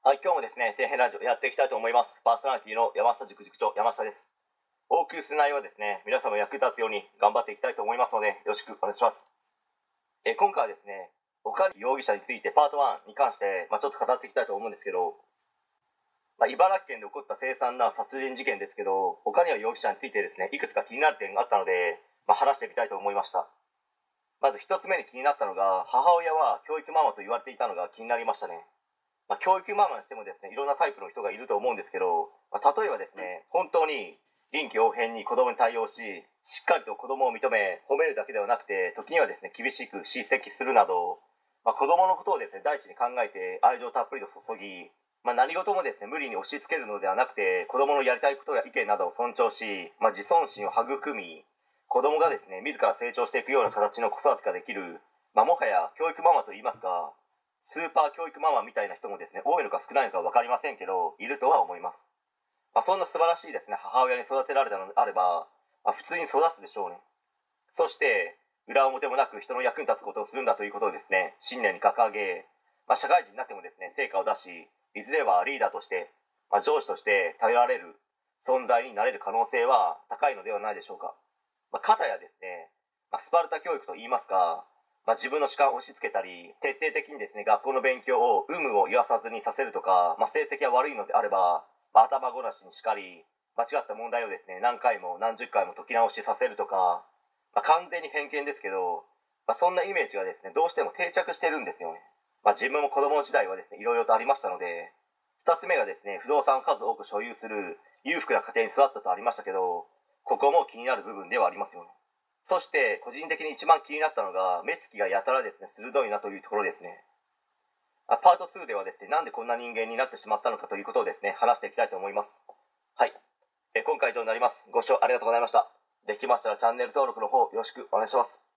はい、今日もですね、底辺ラジオやっていきたいと思います。パーソナリティの山下塾塾長、山下です。お送りする内容はですね、皆様役立つように頑張っていきたいと思いますので、よろしくお願いします。え今回はですね、岡崎容疑者についてパート1に関して、まあ、ちょっと語っていきたいと思うんですけど、まあ、茨城県で起こった凄惨な殺人事件ですけど、岡庭容疑者についてですね、いくつか気になる点があったので、まあ、話してみたいと思いました。まず一つ目に気になったのが、母親は教育ママと言われていたのが気になりましたね。まあ、教育ママにしてもですねいろんなタイプの人がいると思うんですけど、まあ、例えばですね本当に臨機応変に子供に対応ししっかりと子供を認め褒めるだけではなくて時にはですね厳しく叱責するなど、まあ、子供のことをですね第一に考えて愛情たっぷりと注ぎ、まあ、何事もですね無理に押し付けるのではなくて子供のやりたいことや意見などを尊重し、まあ、自尊心を育み子供がですね自ら成長していくような形の子育てができる、まあ、もはや教育ママといいますかスーパー教育ママみたいな人もですね多いのか少ないのか分かりませんけどいるとは思います、まあ、そんな素晴らしいですね母親に育てられたのであれば、まあ、普通に育つでしょうね。そして裏表もなく人の役に立つことをするんだということをですね信念に掲げ、まあ、社会人になってもですね成果を出しいずれはリーダーとして、まあ、上司として頼られる存在になれる可能性は高いのではないでしょうか、まあ、片やですね、まあ、スパルタ教育といいますかまあ、自分の主観を押し付けたり徹底的にですね学校の勉強を有無を言わさずにさせるとか、まあ、成績が悪いのであれば、まあ、頭ごなしにしかり間違った問題をですね何回も何十回も解き直しさせるとか、まあ、完全に偏見ですけど、まあ、そんなイメージがですねどうしても定着してるんですよね、まあ、自分も子供の時代はですねいろいろとありましたので2つ目がですね不動産を数多く所有する裕福な家庭に育ったとありましたけどここも気になる部分ではありますよね。そして個人的に一番気になったのが目つきがやたらですね鋭いなというところですね。パート2ではですねなんでこんな人間になってしまったのかということをですね話していきたいと思います。はい。え今回以上になります。ご視聴ありがとうございました。できましたらチャンネル登録の方よろしくお願いします。